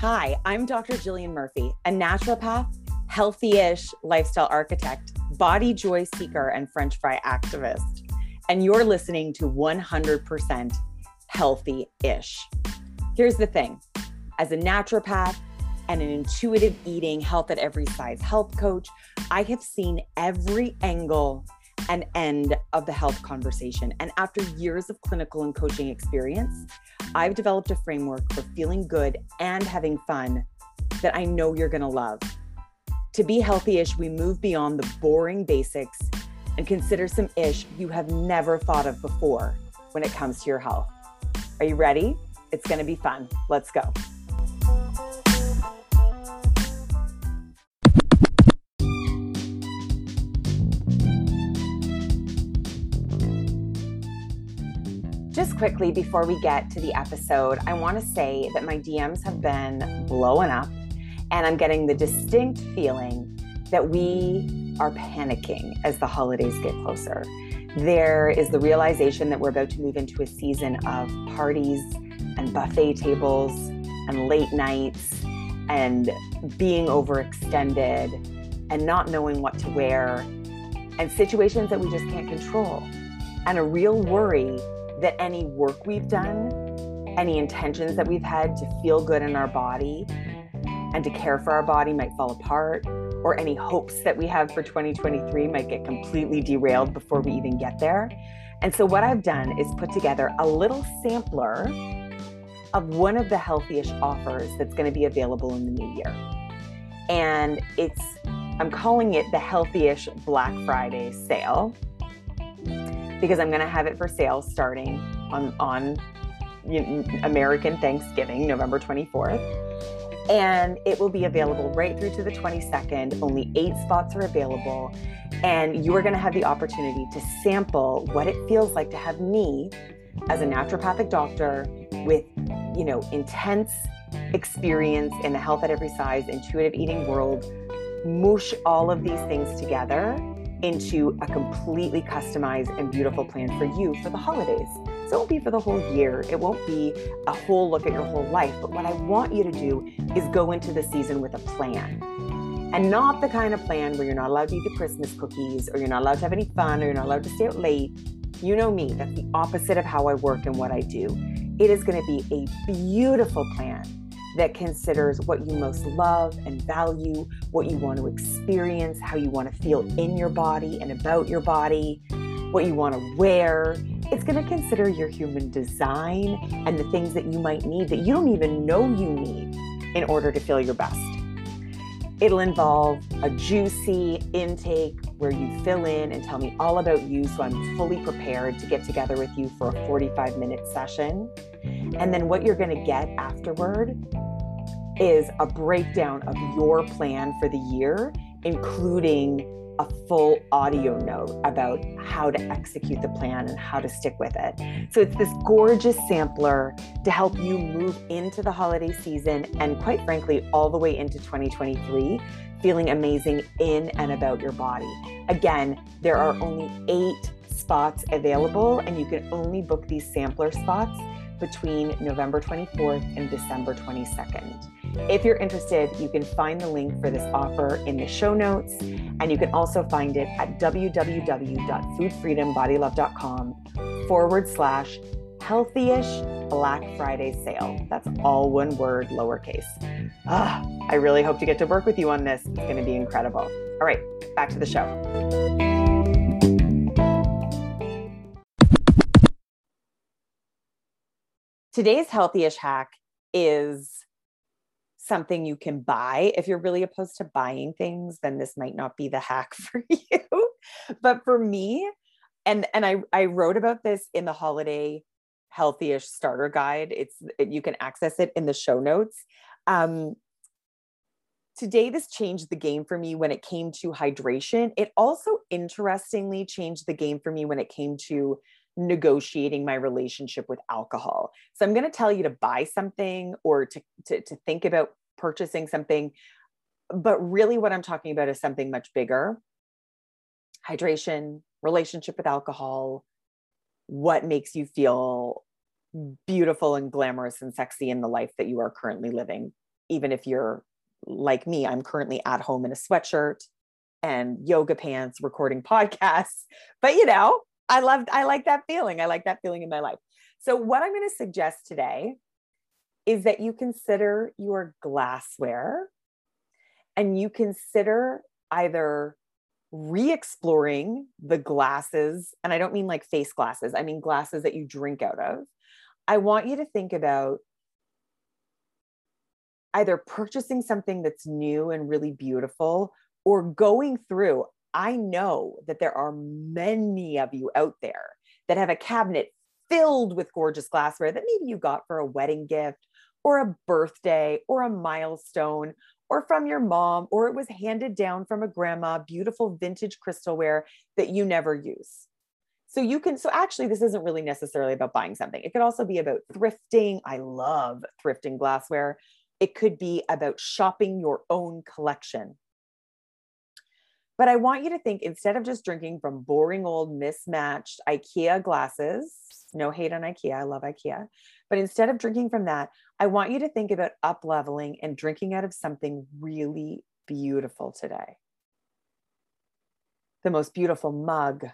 Hi, I'm Dr. Jillian Murphy, a naturopath, healthy ish lifestyle architect, body joy seeker, and French fry activist. And you're listening to 100% healthy ish. Here's the thing as a naturopath and an intuitive eating, health at every size health coach, I have seen every angle and end of the health conversation. And after years of clinical and coaching experience, I've developed a framework for feeling good and having fun that I know you're going to love. To be healthy ish, we move beyond the boring basics and consider some ish you have never thought of before when it comes to your health. Are you ready? It's going to be fun. Let's go. Quickly before we get to the episode, I want to say that my DMs have been blowing up, and I'm getting the distinct feeling that we are panicking as the holidays get closer. There is the realization that we're about to move into a season of parties and buffet tables and late nights and being overextended and not knowing what to wear and situations that we just can't control. And a real worry that any work we've done, any intentions that we've had to feel good in our body and to care for our body might fall apart, or any hopes that we have for 2023 might get completely derailed before we even get there. And so, what I've done is put together a little sampler of one of the healthyish offers that's going to be available in the new year. And it's, I'm calling it the healthyish Black Friday sale because I'm going to have it for sale starting on on American Thanksgiving, November 24th. And it will be available right through to the 22nd. Only eight spots are available. And you are going to have the opportunity to sample what it feels like to have me as a naturopathic doctor with, you know, intense experience in the health at every size, intuitive eating world, mush all of these things together into a completely customized and beautiful plan for you for the holidays. So it won't be for the whole year. It won't be a whole look at your whole life. But what I want you to do is go into the season with a plan. And not the kind of plan where you're not allowed to eat the Christmas cookies or you're not allowed to have any fun or you're not allowed to stay out late. You know me, that's the opposite of how I work and what I do. It is going to be a beautiful plan that considers what you most love and value, what you want to experience, how you want to feel in your body and about your body, what you want to wear. It's going to consider your human design and the things that you might need that you don't even know you need in order to feel your best. It'll involve a juicy intake where you fill in and tell me all about you so I'm fully prepared to get together with you for a 45 minute session. And then what you're going to get afterward is a breakdown of your plan for the year, including a full audio note about how to execute the plan and how to stick with it. So it's this gorgeous sampler to help you move into the holiday season and, quite frankly, all the way into 2023, feeling amazing in and about your body. Again, there are only eight spots available, and you can only book these sampler spots between November 24th and December 22nd. If you're interested, you can find the link for this offer in the show notes, and you can also find it at www.foodfreedombodylove.com forward slash healthyish Black Friday sale. That's all one word, lowercase. Ah, I really hope to get to work with you on this. It's going to be incredible. All right, back to the show. Today's healthyish hack is something you can buy. If you're really opposed to buying things, then this might not be the hack for you. but for me, and and I I wrote about this in the holiday healthyish starter guide. It's you can access it in the show notes. Um, today this changed the game for me when it came to hydration. It also interestingly changed the game for me when it came to negotiating my relationship with alcohol. So I'm going to tell you to buy something or to, to, to think about purchasing something. But really, what I'm talking about is something much bigger hydration, relationship with alcohol, what makes you feel beautiful and glamorous and sexy in the life that you are currently living. even if you're like me, I'm currently at home in a sweatshirt and yoga pants recording podcasts. But you know, I love I like that feeling. I like that feeling in my life. So what I'm going to suggest today is that you consider your glassware and you consider either re-exploring the glasses and I don't mean like face glasses. I mean glasses that you drink out of. I want you to think about either purchasing something that's new and really beautiful or going through. I know that there are many of you out there that have a cabinet filled with gorgeous glassware that maybe you got for a wedding gift or a birthday or a milestone or from your mom or it was handed down from a grandma, beautiful vintage crystalware that you never use. So you can, so actually, this isn't really necessarily about buying something. It could also be about thrifting. I love thrifting glassware. It could be about shopping your own collection. But I want you to think instead of just drinking from boring old mismatched IKEA glasses, no hate on IKEA, I love IKEA. But instead of drinking from that, I want you to think about up leveling and drinking out of something really beautiful today. The most beautiful mug.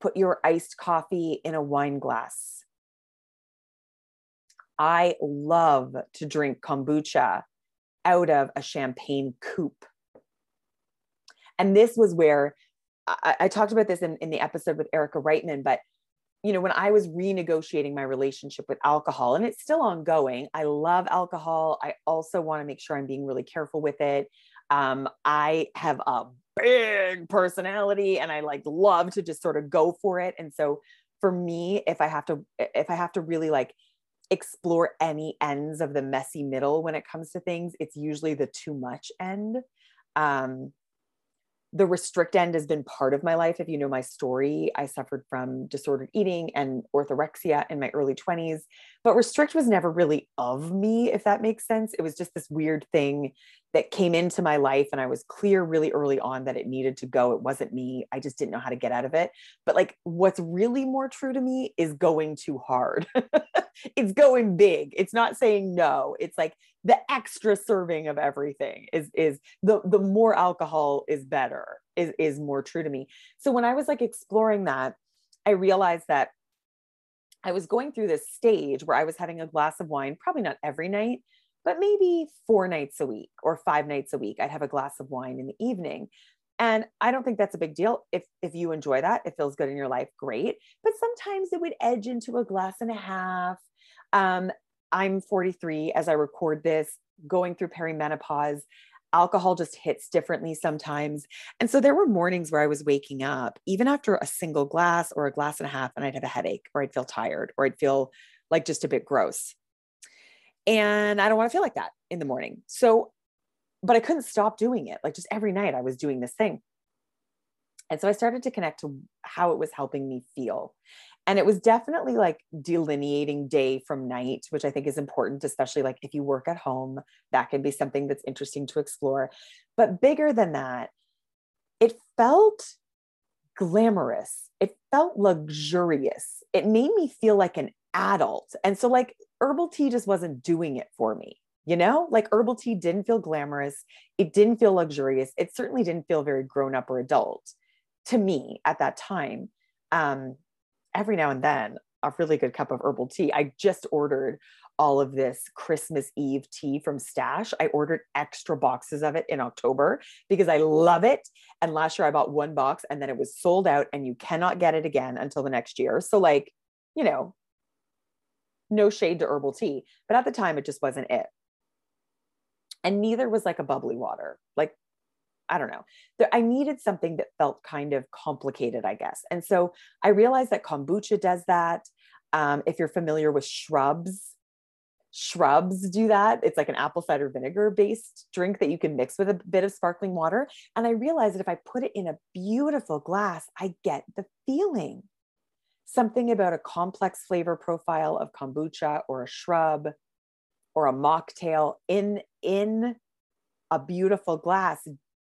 Put your iced coffee in a wine glass. I love to drink kombucha out of a champagne coupe. And this was where I, I talked about this in, in the episode with Erica Reitman, but you know, when I was renegotiating my relationship with alcohol, and it's still ongoing, I love alcohol. I also want to make sure I'm being really careful with it. Um, I have a big personality and I like love to just sort of go for it. And so for me, if I have to, if I have to really like explore any ends of the messy middle when it comes to things, it's usually the too much end. Um, the restrict end has been part of my life. If you know my story, I suffered from disordered eating and orthorexia in my early 20s, but restrict was never really of me, if that makes sense. It was just this weird thing that came into my life. And I was clear really early on that it needed to go. It wasn't me. I just didn't know how to get out of it. But like what's really more true to me is going too hard. it's going big. It's not saying no. It's like the extra serving of everything is is the the more alcohol is better is is more true to me. So when I was like exploring that, I realized that I was going through this stage where I was having a glass of wine, probably not every night, but maybe four nights a week or five nights a week. I'd have a glass of wine in the evening. And I don't think that's a big deal. If if you enjoy that, it feels good in your life, great. But sometimes it would edge into a glass and a half. Um, I'm 43 as I record this, going through perimenopause. Alcohol just hits differently sometimes. And so there were mornings where I was waking up, even after a single glass or a glass and a half, and I'd have a headache or I'd feel tired or I'd feel like just a bit gross. And I don't want to feel like that in the morning. So, but I couldn't stop doing it. Like just every night I was doing this thing. And so I started to connect to how it was helping me feel. And it was definitely like delineating day from night, which I think is important, especially like if you work at home, that can be something that's interesting to explore. But bigger than that, it felt glamorous. It felt luxurious. It made me feel like an adult. And so, like, herbal tea just wasn't doing it for me. You know, like herbal tea didn't feel glamorous. It didn't feel luxurious. It certainly didn't feel very grown up or adult to me at that time. Um, every now and then, a really good cup of herbal tea. I just ordered all of this Christmas Eve tea from Stash. I ordered extra boxes of it in October because I love it. And last year I bought one box and then it was sold out and you cannot get it again until the next year. So, like, you know, no shade to herbal tea, but at the time it just wasn't it. And neither was like a bubbly water. Like, I don't know. I needed something that felt kind of complicated, I guess. And so I realized that kombucha does that. Um, if you're familiar with shrubs, shrubs do that. It's like an apple cider vinegar based drink that you can mix with a bit of sparkling water. And I realized that if I put it in a beautiful glass, I get the feeling something about a complex flavor profile of kombucha or a shrub or a mocktail in in a beautiful glass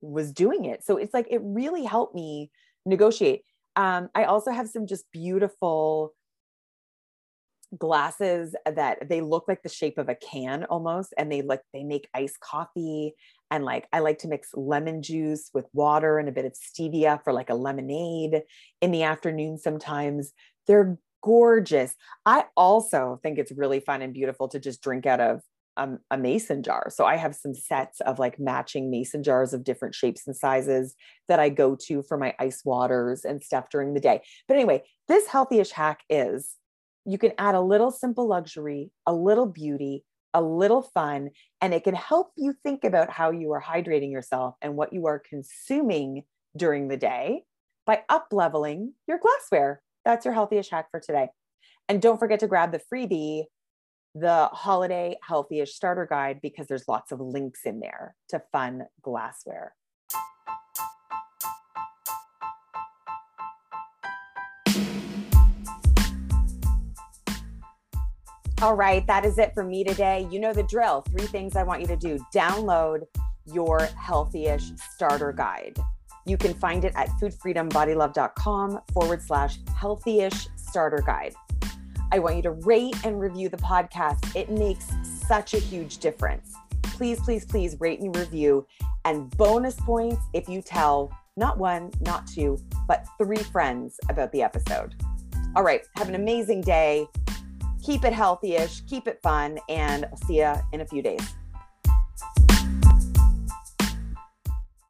was doing it so it's like it really helped me negotiate um, i also have some just beautiful glasses that they look like the shape of a can almost and they like they make iced coffee and like I like to mix lemon juice with water and a bit of stevia for like a lemonade in the afternoon sometimes. They're gorgeous. I also think it's really fun and beautiful to just drink out of um, a mason jar. So I have some sets of like matching mason jars of different shapes and sizes that I go to for my ice waters and stuff during the day. But anyway, this healthyish hack is you can add a little simple luxury, a little beauty, a little fun, and it can help you think about how you are hydrating yourself and what you are consuming during the day by up leveling your glassware. That's your healthyish hack for today. And don't forget to grab the freebie, the holiday healthyish starter guide, because there's lots of links in there to fun glassware. All right, that is it for me today. You know the drill. Three things I want you to do download your healthyish starter guide. You can find it at foodfreedombodylove.com forward slash healthyish starter guide. I want you to rate and review the podcast. It makes such a huge difference. Please, please, please rate and review. And bonus points if you tell not one, not two, but three friends about the episode. All right, have an amazing day keep it healthy ish, keep it fun, and I'll see you in a few days.